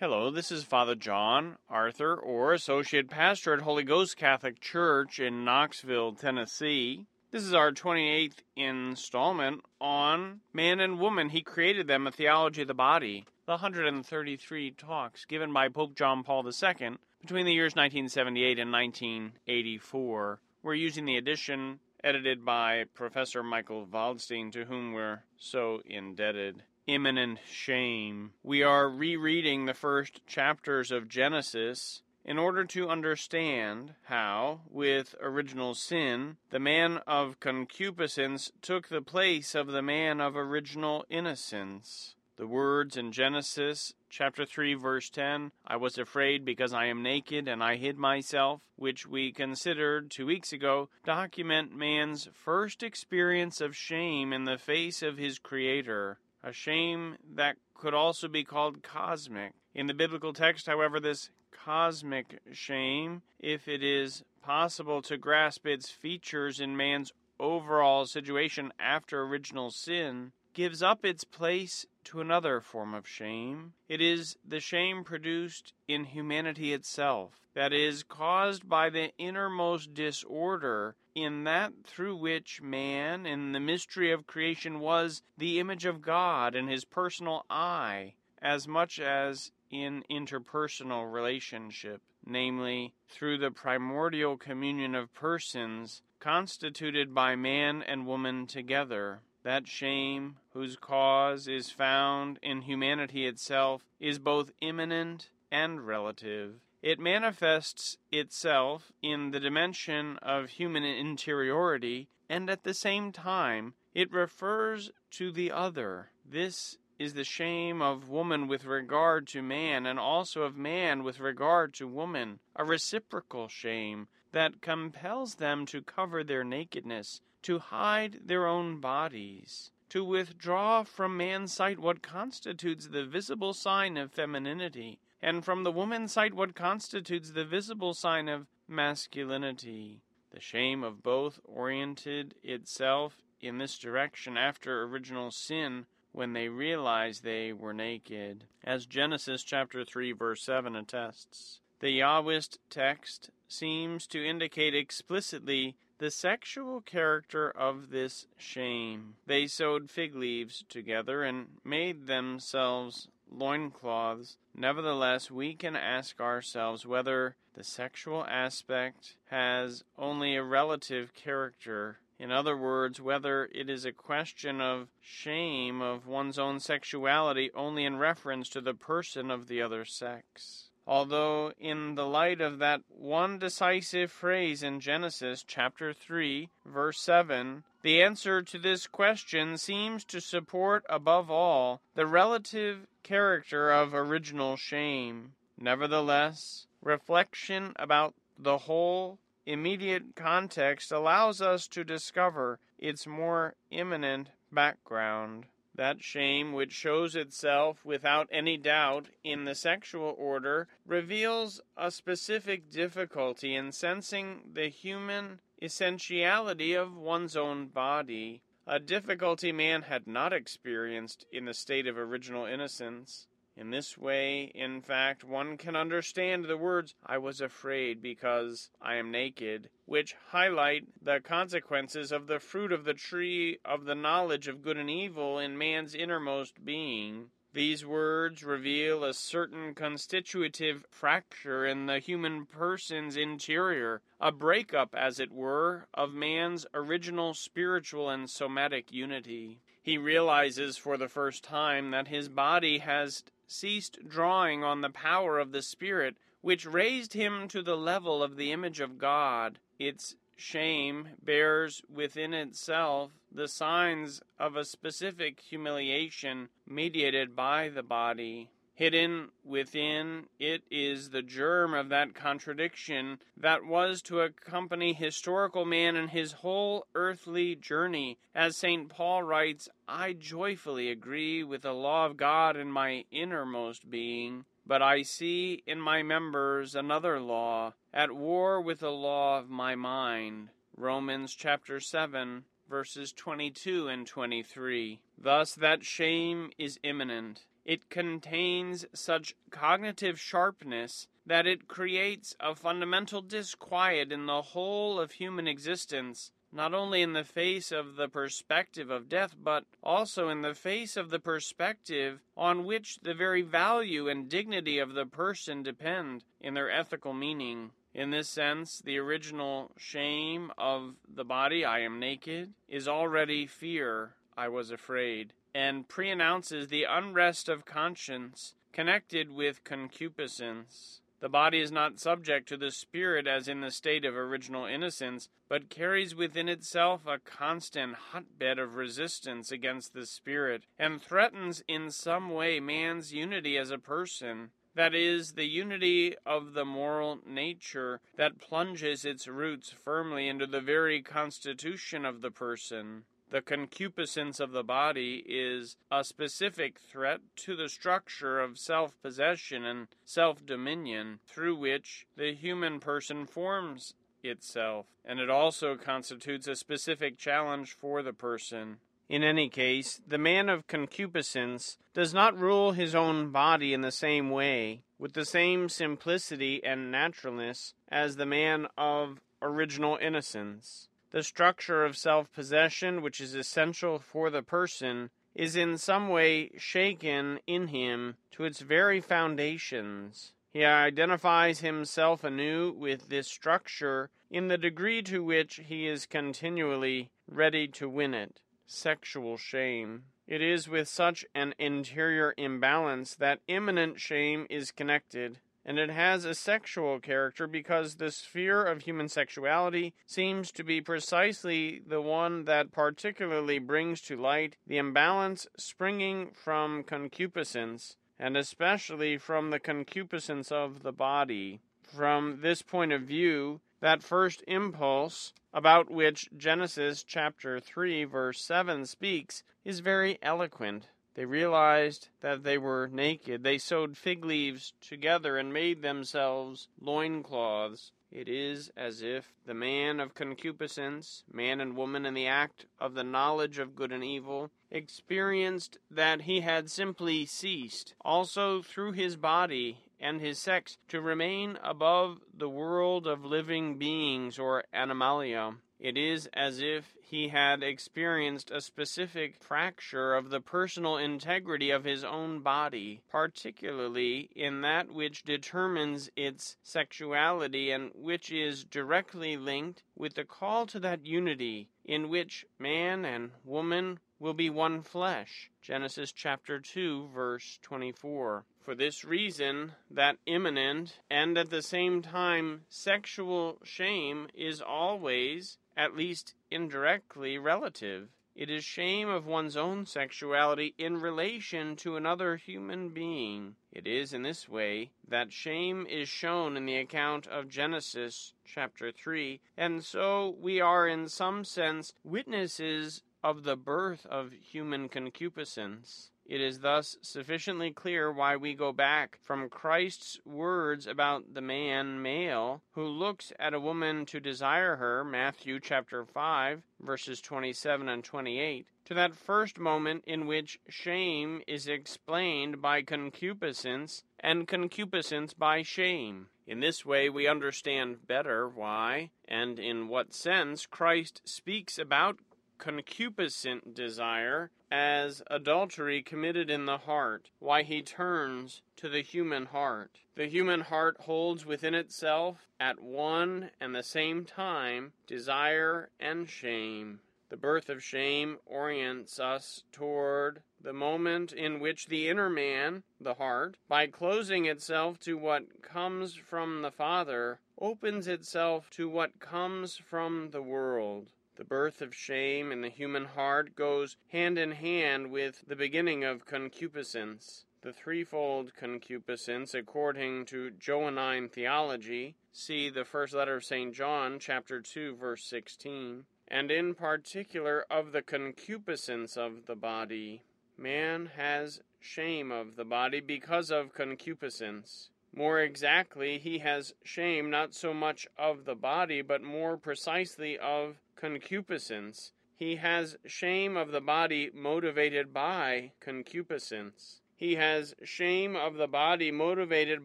Hello, this is Father John Arthur, or Associate Pastor at Holy Ghost Catholic Church in Knoxville, Tennessee. This is our 28th installment on Man and Woman. He created them, a theology of the body. The 133 talks given by Pope John Paul II between the years 1978 and 1984. We're using the edition edited by Professor Michael Waldstein, to whom we're so indebted immanent shame. We are rereading the first chapters of Genesis in order to understand how, with original sin, the man of concupiscence took the place of the man of original innocence. The words in Genesis chapter 3 verse 10, I was afraid because I am naked and I hid myself, which we considered 2 weeks ago, document man's first experience of shame in the face of his creator a shame that could also be called cosmic. In the biblical text, however, this cosmic shame, if it is possible to grasp its features in man's overall situation after original sin, gives up its place to another form of shame. It is the shame produced in humanity itself, that is, caused by the innermost disorder in that through which man, in the mystery of creation, was the image of God in his personal I, as much as in interpersonal relationship, namely, through the primordial communion of persons constituted by man and woman together. That shame, whose cause is found in humanity itself, is both immanent and relative. It manifests itself in the dimension of human interiority, and at the same time, it refers to the other. This is the shame of woman with regard to man, and also of man with regard to woman, a reciprocal shame that compels them to cover their nakedness to hide their own bodies, to withdraw from man's sight what constitutes the visible sign of femininity, and from the woman's sight what constitutes the visible sign of masculinity. The shame of both oriented itself in this direction after original sin when they realized they were naked, as Genesis chapter 3 verse 7 attests. The Yahwist text seems to indicate explicitly the sexual character of this shame. They sewed fig leaves together and made themselves loincloths. Nevertheless, we can ask ourselves whether the sexual aspect has only a relative character. In other words, whether it is a question of shame of one's own sexuality only in reference to the person of the other sex although in the light of that one decisive phrase in Genesis chapter 3, verse 7, the answer to this question seems to support above all the relative character of original shame. Nevertheless, reflection about the whole immediate context allows us to discover its more immanent background. That shame, which shows itself without any doubt in the sexual order, reveals a specific difficulty in sensing the human essentiality of one's own body, a difficulty man had not experienced in the state of original innocence. In this way, in fact, one can understand the words, I was afraid because I am naked, which highlight the consequences of the fruit of the tree of the knowledge of good and evil in man's innermost being. These words reveal a certain constitutive fracture in the human person's interior, a breakup, as it were, of man's original spiritual and somatic unity. He realizes for the first time that his body has ceased drawing on the power of the Spirit, which raised him to the level of the image of God. Its shame bears within itself the signs of a specific humiliation mediated by the body. Hidden within it is the germ of that contradiction that was to accompany historical man in his whole earthly journey. As St. Paul writes, I joyfully agree with the law of God in my innermost being, but I see in my members another law, at war with the law of my mind. Romans chapter 7 verses 22 and 23. Thus, that shame is immanent. It contains such cognitive sharpness that it creates a fundamental disquiet in the whole of human existence, not only in the face of the perspective of death, but also in the face of the perspective on which the very value and dignity of the person depend in their ethical meaning. In this sense, the original shame of the body, I am naked, is already fear, I was afraid, and preannounces the unrest of conscience connected with concupiscence. The body is not subject to the spirit as in the state of original innocence, but carries within itself a constant hotbed of resistance against the spirit, and threatens in some way man's unity as a person. That is, the unity of the moral nature that plunges its roots firmly into the very constitution of the person. The concupiscence of the body is a specific threat to the structure of self possession and self dominion through which the human person forms itself, and it also constitutes a specific challenge for the person. In any case, the man of concupiscence does not rule his own body in the same way, with the same simplicity and naturalness, as the man of original innocence. The structure of self possession, which is essential for the person, is in some way shaken in him to its very foundations. He identifies himself anew with this structure in the degree to which he is continually ready to win it. Sexual shame. It is with such an interior imbalance that immanent shame is connected and it has a sexual character because the sphere of human sexuality seems to be precisely the one that particularly brings to light the imbalance springing from concupiscence, and especially from the concupiscence of the body. From this point of view, that first impulse about which Genesis chapter 3 verse 7 speaks is very eloquent. They realized that they were naked. They sewed fig leaves together and made themselves loin cloths. It is as if the man of concupiscence, man and woman in the act of the knowledge of good and evil, experienced that he had simply ceased, also through his body and his sex, to remain above the world of living beings or animalia. It is as if he had experienced a specific fracture of the personal integrity of his own body, particularly in that which determines its sexuality and which is directly linked with the call to that unity in which man and woman will be one flesh. Genesis chapter 2 verse 24. For this reason, that immanent and at the same time sexual shame is always at least indirectly, relative. It is shame of one's own sexuality in relation to another human being. It is in this way that shame is shown in the account of Genesis chapter 3, and so we are in some sense witnesses of the birth of human concupiscence. It is thus sufficiently clear why we go back from Christ's words about the man male who looks at a woman to desire her, Matthew chapter 5, verses 27 and 28, to that first moment in which shame is explained by concupiscence and concupiscence by shame. In this way, we understand better why and in what sense Christ speaks about concupiscent desire as adultery committed in the heart, why he turns to the human heart. The human heart holds within itself, at one and the same time, desire and shame. The birth of shame orients us toward the moment in which the inner man, the heart, by closing itself to what comes from the Father, opens itself to what comes from the world. The birth of shame in the human heart goes hand in hand with the beginning of concupiscence. The threefold concupiscence, according to Johannine theology, see the first letter of St. John, chapter 2, verse 16, and in particular of the concupiscence of the body. Man has shame of the body because of concupiscence. More exactly, he has shame not so much of the body, but more precisely of concupiscence. He has shame of the body motivated by concupiscence. He has shame of the body motivated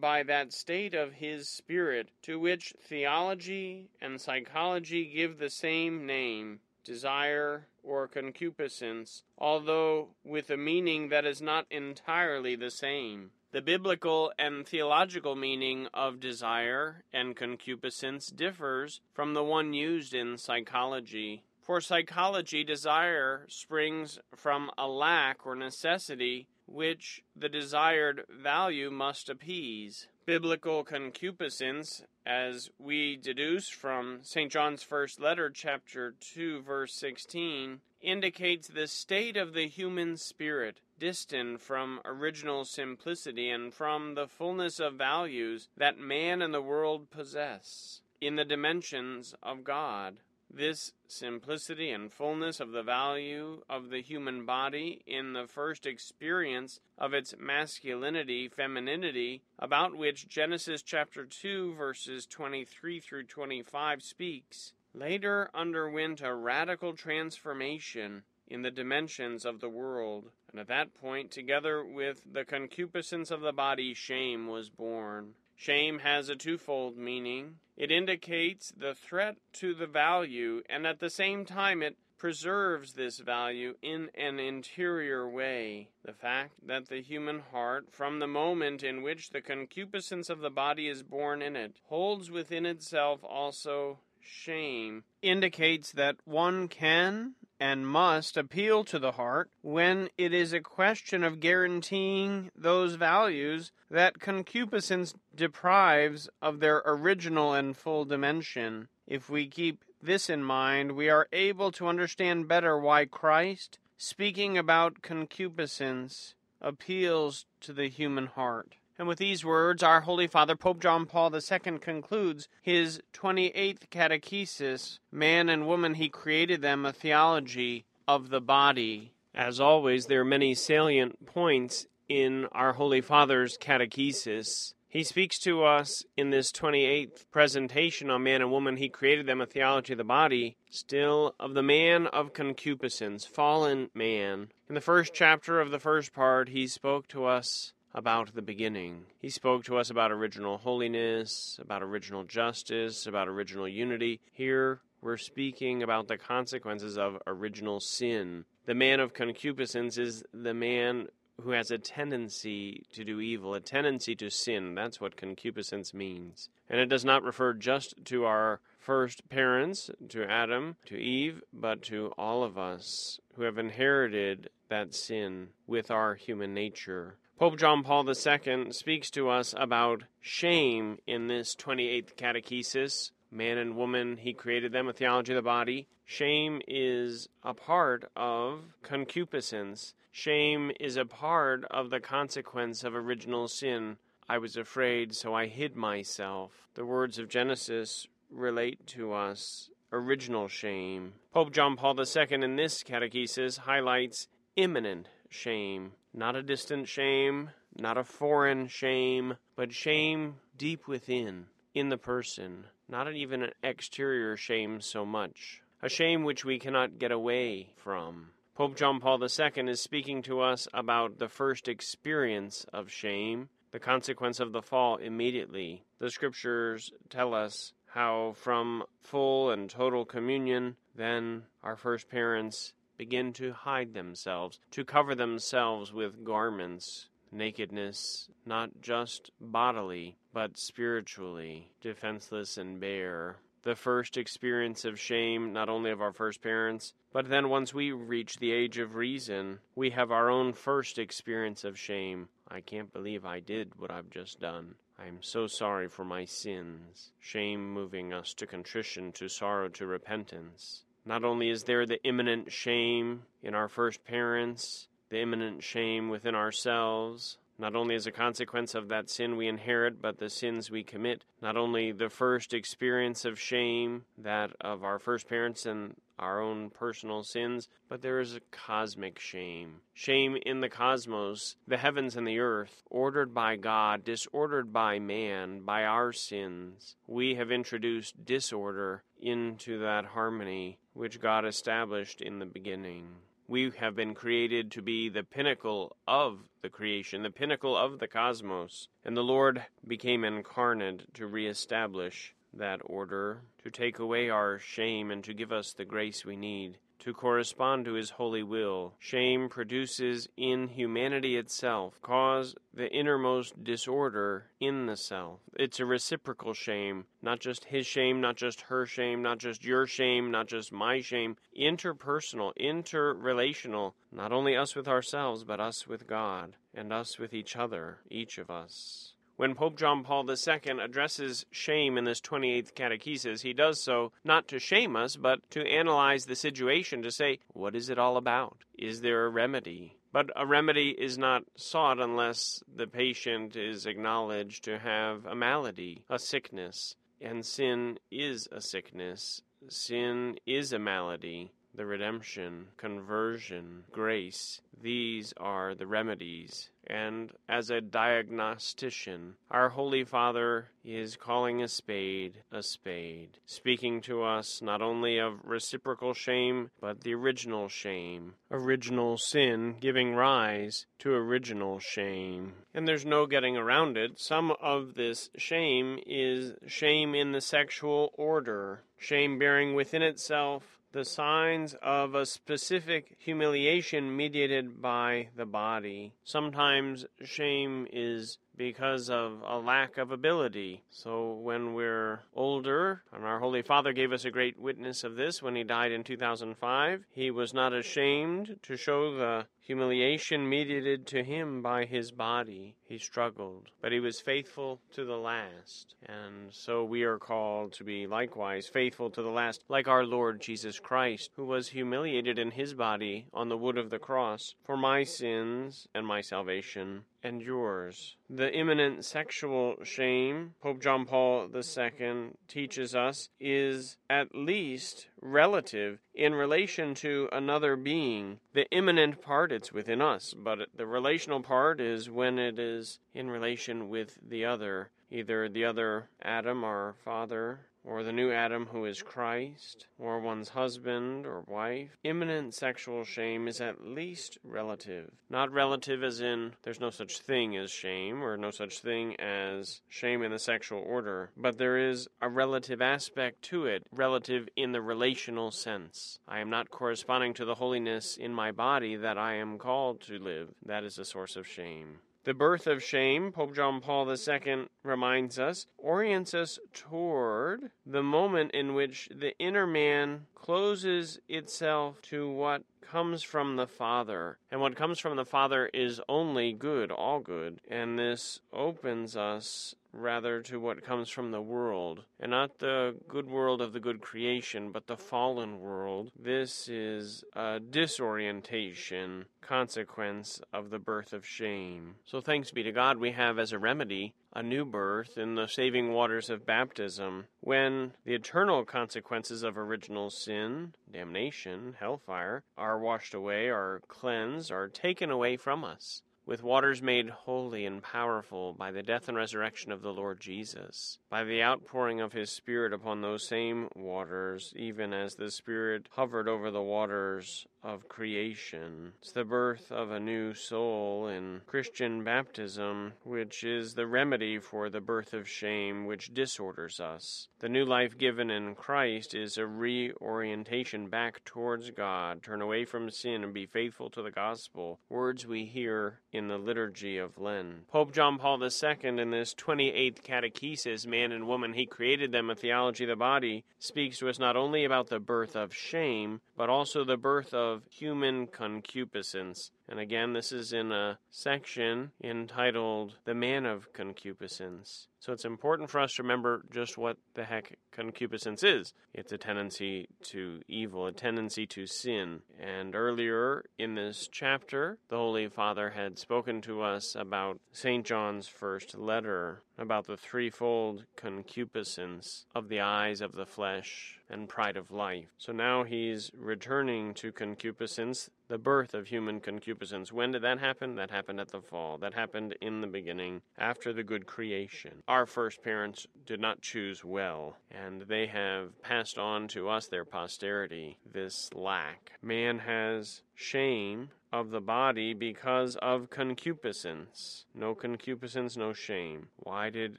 by that state of his spirit to which theology and psychology give the same name desire or concupiscence, although with a meaning that is not entirely the same. The biblical and theological meaning of desire and concupiscence differs from the one used in psychology. For psychology, desire springs from a lack or necessity which the desired value must appease. Biblical concupiscence, as we deduce from St. John's first letter, chapter 2, verse 16, indicates the state of the human spirit, distant from original simplicity and from the fullness of values that man and the world possess in the dimensions of God. This simplicity and fullness of the value of the human body in the first experience of its masculinity, femininity, about which Genesis chapter 2, verses 23 through 25 speaks, later underwent a radical transformation in the dimensions of the world. And at that point, together with the concupiscence of the body, shame was born. Shame has a twofold meaning. It indicates the threat to the value, and at the same time, it preserves this value in an interior way. The fact that the human heart, from the moment in which the concupiscence of the body is born in it, holds within itself also shame, indicates that one can and must appeal to the heart when it is a question of guaranteeing those values that concupiscence deprives of their original and full dimension. If we keep this in mind, we are able to understand better why Christ, speaking about concupiscence, appeals to the human heart. And with these words, our Holy Father, Pope John Paul II, concludes his 28th catechesis Man and woman, he created them, a theology of the body. As always, there are many salient points in our Holy Father's catechesis. He speaks to us in this 28th presentation on man and woman. He created them a theology of the body, still of the man of concupiscence, fallen man. In the first chapter of the first part, he spoke to us about the beginning. He spoke to us about original holiness, about original justice, about original unity. Here we're speaking about the consequences of original sin. The man of concupiscence is the man who has a tendency to do evil, a tendency to sin. That's what concupiscence means. And it does not refer just to our first parents, to Adam, to Eve, but to all of us who have inherited that sin with our human nature. Pope John Paul II speaks to us about shame in this 28th catechesis. Man and woman, he created them, a theology of the body. Shame is a part of concupiscence. Shame is a part of the consequence of original sin. I was afraid, so I hid myself. The words of Genesis relate to us original shame. Pope John Paul II in this catechesis highlights immanent shame. Not a distant shame, not a foreign shame, but shame deep within, in the person. Not even an exterior shame so much. A shame which we cannot get away from. Pope John Paul II is speaking to us about the first experience of shame, the consequence of the fall immediately. The scriptures tell us how, from full and total communion, then our first parents begin to hide themselves, to cover themselves with garments. Nakedness, not just bodily, but spiritually, defenseless and bare. The first experience of shame, not only of our first parents, but then once we reach the age of reason, we have our own first experience of shame. I can't believe I did what I've just done. I am so sorry for my sins. Shame moving us to contrition, to sorrow, to repentance. Not only is there the immanent shame in our first parents, the immanent shame within ourselves, not only as a consequence of that sin we inherit, but the sins we commit, not only the first experience of shame, that of our first parents and our own personal sins, but there is a cosmic shame. Shame in the cosmos, the heavens and the earth, ordered by God, disordered by man, by our sins. We have introduced disorder into that harmony which God established in the beginning. We have been created to be the pinnacle of the creation, the pinnacle of the cosmos. And the Lord became incarnate to reestablish that order, to take away our shame and to give us the grace we need to correspond to his holy will. Shame produces in humanity itself cause the innermost disorder in the self. It's a reciprocal shame, not just his shame, not just her shame, not just your shame, not just my shame, interpersonal, interrelational, not only us with ourselves, but us with God and us with each other, each of us. When Pope John Paul II addresses shame in this 28th catechesis, he does so not to shame us, but to analyze the situation to say, what is it all about? Is there a remedy? But a remedy is not sought unless the patient is acknowledged to have a malady, a sickness. And sin is a sickness. Sin is a malady the redemption, conversion, grace. These are the remedies. And as a diagnostician, our Holy Father is calling a spade a spade, speaking to us not only of reciprocal shame, but the original shame, original sin giving rise to original shame. And there's no getting around it. Some of this shame is shame in the sexual order, shame bearing within itself the signs of a specific humiliation mediated by the body. Sometimes shame is because of a lack of ability. So when we're older, and our Holy Father gave us a great witness of this when he died in 2005, he was not ashamed to show the humiliation mediated to him by his body. He struggled, but he was faithful to the last. And so we are called to be likewise faithful to the last, like our Lord Jesus Christ, who was humiliated in his body on the wood of the cross for my sins and my salvation and yours. The immanent sexual shame, Pope John Paul II teaches us, is at least relative in relation to another being. The immanent part, it's within us, but the relational part is when it is in relation with the other, either the other Adam, our father, or the new Adam who is Christ, or one's husband or wife. Immanent sexual shame is at least relative. Not relative as in there's no such thing as shame, or no such thing as shame in the sexual order, but there is a relative aspect to it, relative in the relational sense. I am not corresponding to the holiness in my body that I am called to live. That is a source of shame. The birth of shame, Pope John Paul II reminds us, orients us toward the moment in which the inner man closes itself to what comes from the Father. And what comes from the Father is only good, all good. And this opens us rather to what comes from the world, and not the good world of the good creation, but the fallen world. This is a disorientation consequence of the birth of shame. So thanks be to God, we have as a remedy a new birth in the saving waters of baptism, when the eternal consequences of original sin, damnation, hellfire, are washed away, are cleansed, are taken away from us with waters made holy and powerful by the death and resurrection of the Lord Jesus, by the outpouring of his Spirit upon those same waters, even as the Spirit hovered over the waters of creation. It's the birth of a new soul in Christian baptism, which is the remedy for the birth of shame which disorders us. The new life given in Christ is a reorientation back towards God, turn away from sin and be faithful to the gospel, words we hear in the liturgy of Lent. Pope John Paul II, in this 28th catechesis, Man and Woman, He Created Them, a Theology of the Body, speaks to us not only about the birth of shame, but also the birth of human concupiscence. And again, this is in a section entitled The Man of Concupiscence. So it's important for us to remember just what the heck concupiscence is. It's a tendency to evil, a tendency to sin. And earlier in this chapter, the Holy Father had spoken to us about St. John's first letter, about the threefold concupiscence of the eyes, of the flesh, and pride of life. So now he's returning to concupiscence, the birth of human concupiscence. When did that happen? That happened at the fall. That happened in the beginning, after the good creation. Our first parents did not choose well, and they have passed on to us, their posterity, this lack. Man has shame of the body because of concupiscence. No concupiscence, no shame. Why did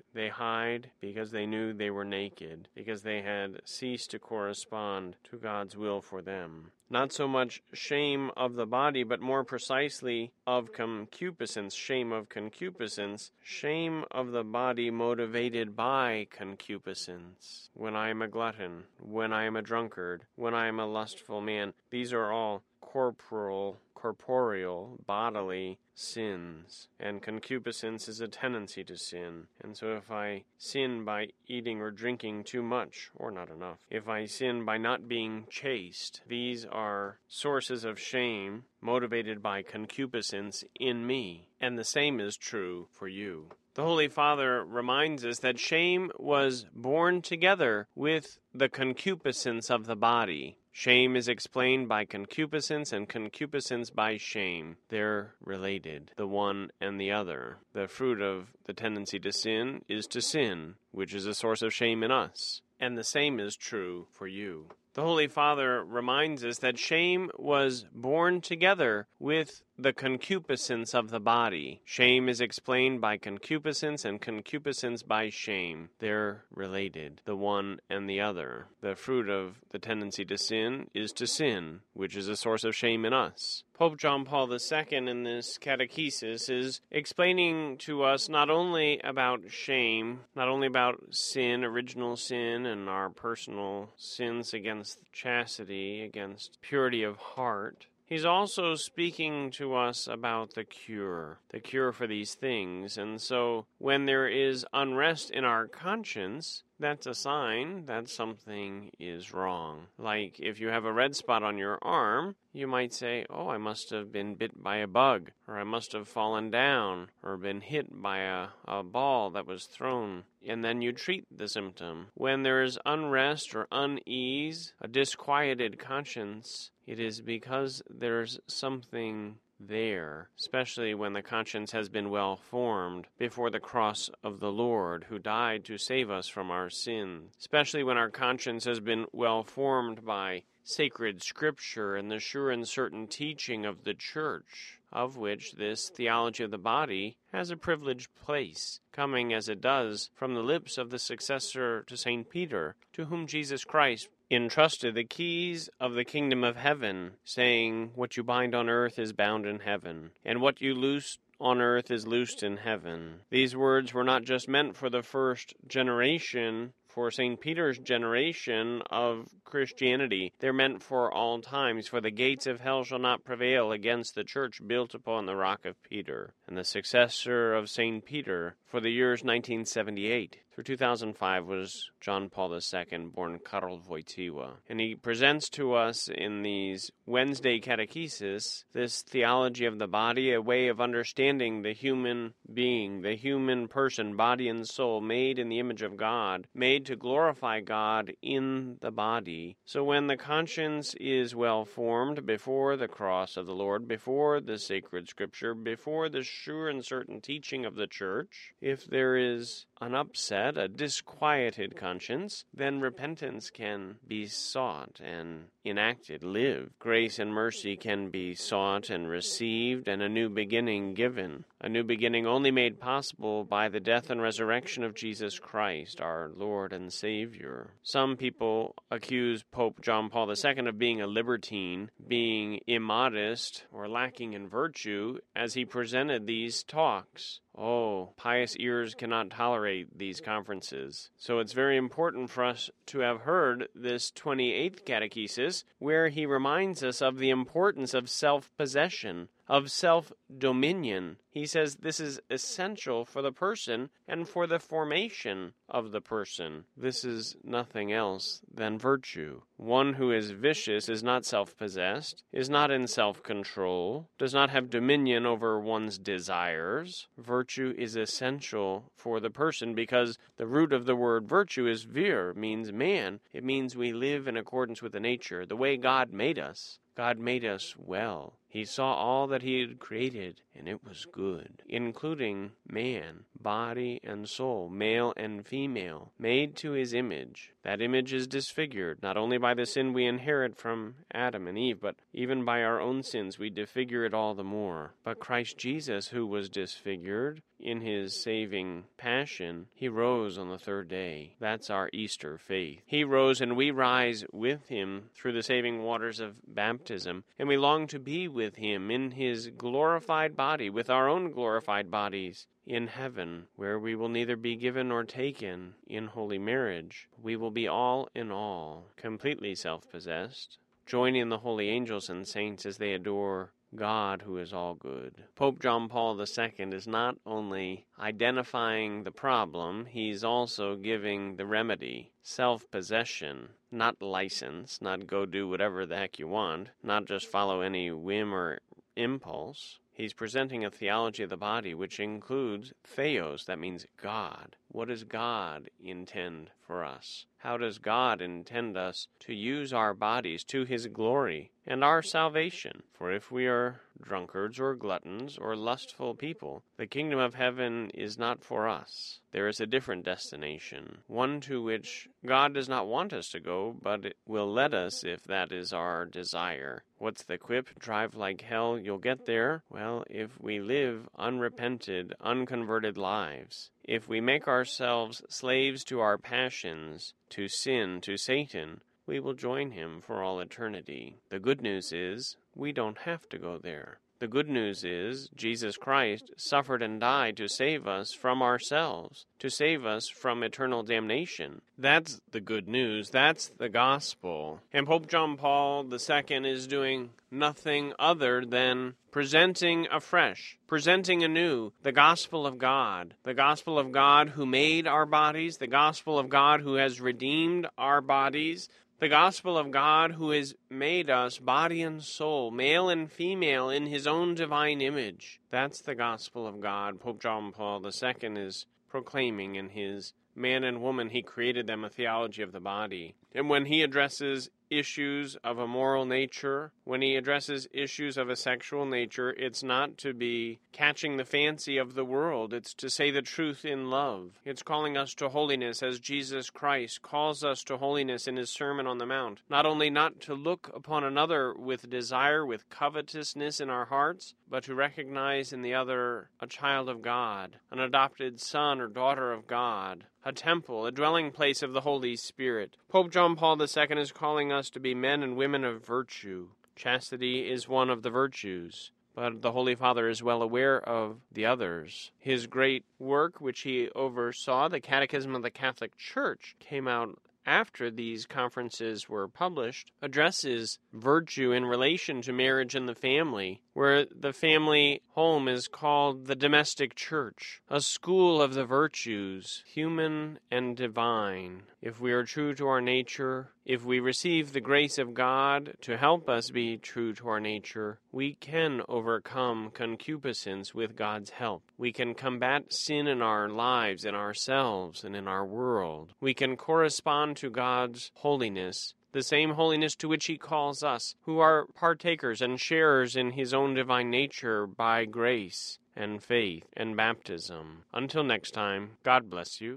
they hide? Because they knew they were naked, because they had ceased to correspond to God's will for them. Not so much shame of the body, but more precisely of concupiscence, shame of concupiscence, shame of the body motivated by concupiscence. When I am a glutton, when I am a drunkard, when I am a lustful man, these are all corporal corporeal, bodily sins. And concupiscence is a tendency to sin. And so if I sin by eating or drinking too much, or not enough, if I sin by not being chaste, these are sources of shame motivated by concupiscence in me. And the same is true for you. The Holy Father reminds us that shame was born together with the concupiscence of the body. Shame is explained by concupiscence, and concupiscence by shame. They're related, the one and the other. The fruit of the tendency to sin is to sin, which is a source of shame in us. And the same is true for you. The Holy Father reminds us that shame was born together with the concupiscence of the body. Shame is explained by concupiscence, and concupiscence by shame. They're related, the one and the other. The fruit of the tendency to sin is to sin, which is a source of shame in us. Pope John Paul II in this catechesis is explaining to us not only about shame, not only about sin, original sin, and our personal sins against chastity, against purity of heart, He's also speaking to us about the cure, the cure for these things. And so when there is unrest in our conscience, that's a sign that something is wrong. Like if you have a red spot on your arm, you might say, Oh, I must have been bit by a bug, or I must have fallen down, or been hit by a, a ball that was thrown. And then you treat the symptom. When there is unrest or unease, a disquieted conscience, it is because there's something there, especially when the conscience has been well formed before the cross of the Lord, who died to save us from our sins, especially when our conscience has been well formed by sacred scripture and the sure and certain teaching of the church, of which this theology of the body has a privileged place, coming as it does from the lips of the successor to St. Peter, to whom Jesus Christ entrusted the keys of the kingdom of heaven, saying, What you bind on earth is bound in heaven, and what you loose on earth is loosed in heaven. These words were not just meant for the first generation for St. Peter's generation of Christianity. They're meant for all times, for the gates of hell shall not prevail against the church built upon the rock of Peter. And the successor of St. Peter for the years 1978 through 2005 was John Paul II, born Karol Wojtyła. And he presents to us in these Wednesday catechesis this theology of the body, a way of understanding the human being, the human person, body and soul, made in the image of God, made to glorify God in the body. So when the conscience is well formed before the cross of the Lord, before the sacred scripture, before the sure and certain teaching of the church, if there is an upset, a disquieted conscience, then repentance can be sought and enacted, lived. Grace and mercy can be sought and received, and a new beginning given. A new beginning only made possible by the death and resurrection of Jesus Christ, our Lord and Savior. Some people accuse Pope John Paul II of being a libertine, being immodest, or lacking in virtue as he presented these talks. Oh, pious ears cannot tolerate these conferences. So it's very important for us to have heard this 28th catechesis, where he reminds us of the importance of self possession, of self dominion. He says this is essential for the person and for the formation of the person. This is nothing else than virtue. One who is vicious is not self possessed, is not in self control, does not have dominion over one's desires. Virtue is essential for the person because the root of the word virtue is vir, means man. It means we live in accordance with the nature, the way God made us. God made us well. He saw all that he had created, and it was good, including man, body and soul, male and female, made to his image. That image is disfigured, not only by the sin we inherit from Adam and Eve, but even by our own sins we disfigure it all the more. But Christ Jesus, who was disfigured, in his saving passion, he rose on the third day. That's our Easter faith. He rose, and we rise with him through the saving waters of baptism, and we long to be with him in his glorified body, with our own glorified bodies in heaven, where we will neither be given nor taken in holy marriage. We will be all in all, completely self possessed, joining the holy angels and saints as they adore God who is all good. Pope John Paul II is not only identifying the problem, he's also giving the remedy self possession, not license, not go do whatever the heck you want, not just follow any whim or impulse. He's presenting a theology of the body which includes theos, that means God. What does God intend for us? How does God intend us to use our bodies to His glory and our salvation? For if we are drunkards or gluttons or lustful people, the kingdom of heaven is not for us. There is a different destination, one to which God does not want us to go, but will let us if that is our desire. What's the quip? Drive like hell, you'll get there? Well, if we live unrepented, unconverted lives, if we make ourselves slaves to our passions, to sin, to Satan, we will join him for all eternity. The good news is, we don't have to go there. The good news is, Jesus Christ suffered and died to save us from ourselves, to save us from eternal damnation. That's the good news. That's the gospel. And Pope John Paul II is doing nothing other than presenting afresh, presenting anew the gospel of God, the gospel of God who made our bodies, the gospel of God who has redeemed our bodies, the gospel of God who has made us body and soul, male and female, in his own divine image. That's the gospel of God. Pope John Paul II is proclaiming in his man and woman, he created them a theology of the body. And when he addresses issues of a moral nature, when he addresses issues of a sexual nature, it's not to be catching the fancy of the world. It's to say the truth in love. It's calling us to holiness as Jesus Christ calls us to holiness in his Sermon on the Mount. Not only not to look upon another with desire, with covetousness in our hearts, but to recognize in the other a child of God, an adopted son or daughter of God, a temple, a dwelling place of the Holy Spirit. Pope John Paul II is calling us to be men and women of virtue. Chastity is one of the virtues, but the Holy Father is well aware of the others. His great work, which he oversaw, the Catechism of the Catholic Church, came out after these conferences were published, addresses virtue in relation to marriage and the family, where the family home is called the domestic church, a school of the virtues, human and divine. If we are true to our nature, if we receive the grace of God to help us be true to our nature, we can overcome concupiscence with God's help. We can combat sin in our lives, in ourselves, and in our world. We can correspond to God's holiness the same holiness to which he calls us, who are partakers and sharers in his own divine nature by grace and faith and baptism. Until next time, God bless you.